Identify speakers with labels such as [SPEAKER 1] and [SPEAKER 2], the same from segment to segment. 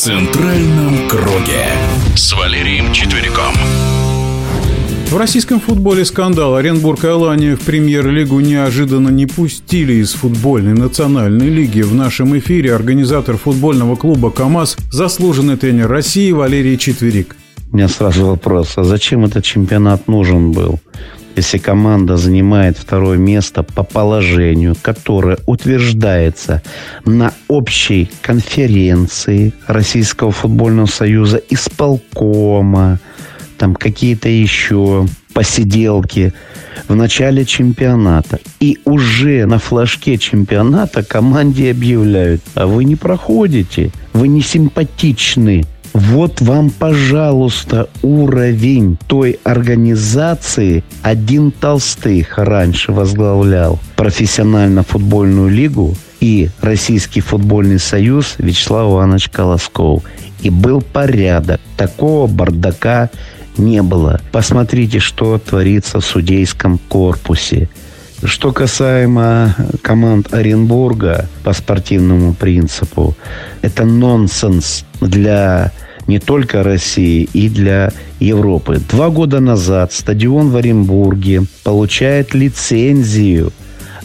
[SPEAKER 1] центральном круге» с Валерием Четвериком.
[SPEAKER 2] В российском футболе скандал. Оренбург и Алания в премьер-лигу неожиданно не пустили из футбольной национальной лиги. В нашем эфире организатор футбольного клуба «КамАЗ», заслуженный тренер России Валерий Четверик.
[SPEAKER 3] У меня сразу вопрос, а зачем этот чемпионат нужен был? Если команда занимает второе место по положению, которое утверждается на общей конференции Российского футбольного союза, исполкома, там какие-то еще посиделки в начале чемпионата. И уже на флажке чемпионата команде объявляют, а вы не проходите, вы не симпатичны, вот вам, пожалуйста, уровень той организации. Один Толстых раньше возглавлял профессионально-футбольную лигу и Российский футбольный союз Вячеслав Иванович Колосков. И был порядок. Такого бардака не было. Посмотрите, что творится в судейском корпусе. Что касаемо команд Оренбурга по спортивному принципу, это нонсенс для не только России и для Европы. Два года назад стадион в Оренбурге получает лицензию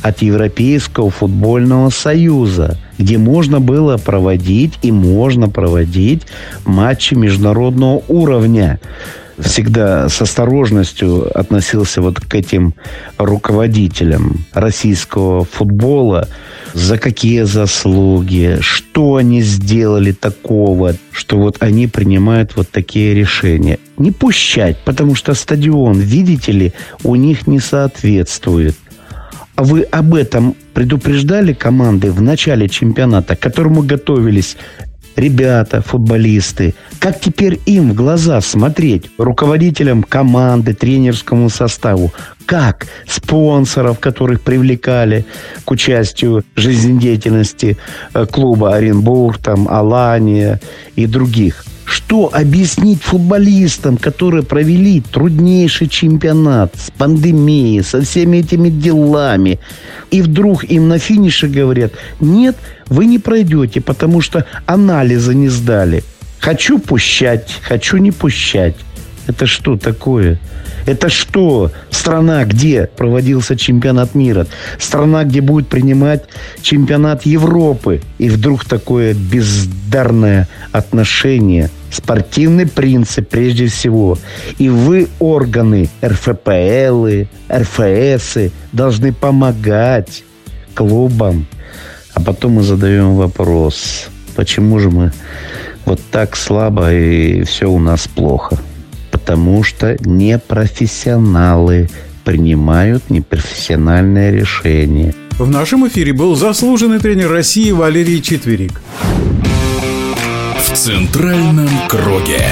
[SPEAKER 3] от Европейского футбольного союза, где можно было проводить и можно проводить матчи международного уровня всегда с осторожностью относился вот к этим руководителям российского футбола. За какие заслуги, что они сделали такого, что вот они принимают вот такие решения. Не пущать, потому что стадион, видите ли, у них не соответствует. А вы об этом предупреждали команды в начале чемпионата, к которому готовились ребята, футболисты, как теперь им в глаза смотреть, руководителям команды, тренерскому составу, как спонсоров, которых привлекали к участию жизнедеятельности э, клуба Оренбург, там, Алания и других – что объяснить футболистам, которые провели труднейший чемпионат с пандемией, со всеми этими делами, и вдруг им на финише говорят, нет, вы не пройдете, потому что анализы не сдали. Хочу пущать, хочу не пущать. Это что такое? Это что? Страна, где проводился чемпионат мира? Страна, где будет принимать чемпионат Европы? И вдруг такое бездарное отношение спортивный принцип прежде всего. И вы, органы РФПЛ, РФС, должны помогать клубам. А потом мы задаем вопрос, почему же мы вот так слабо и все у нас плохо? Потому что непрофессионалы принимают непрофессиональное решение.
[SPEAKER 2] В нашем эфире был заслуженный тренер России Валерий Четверик.
[SPEAKER 1] В центральном круге.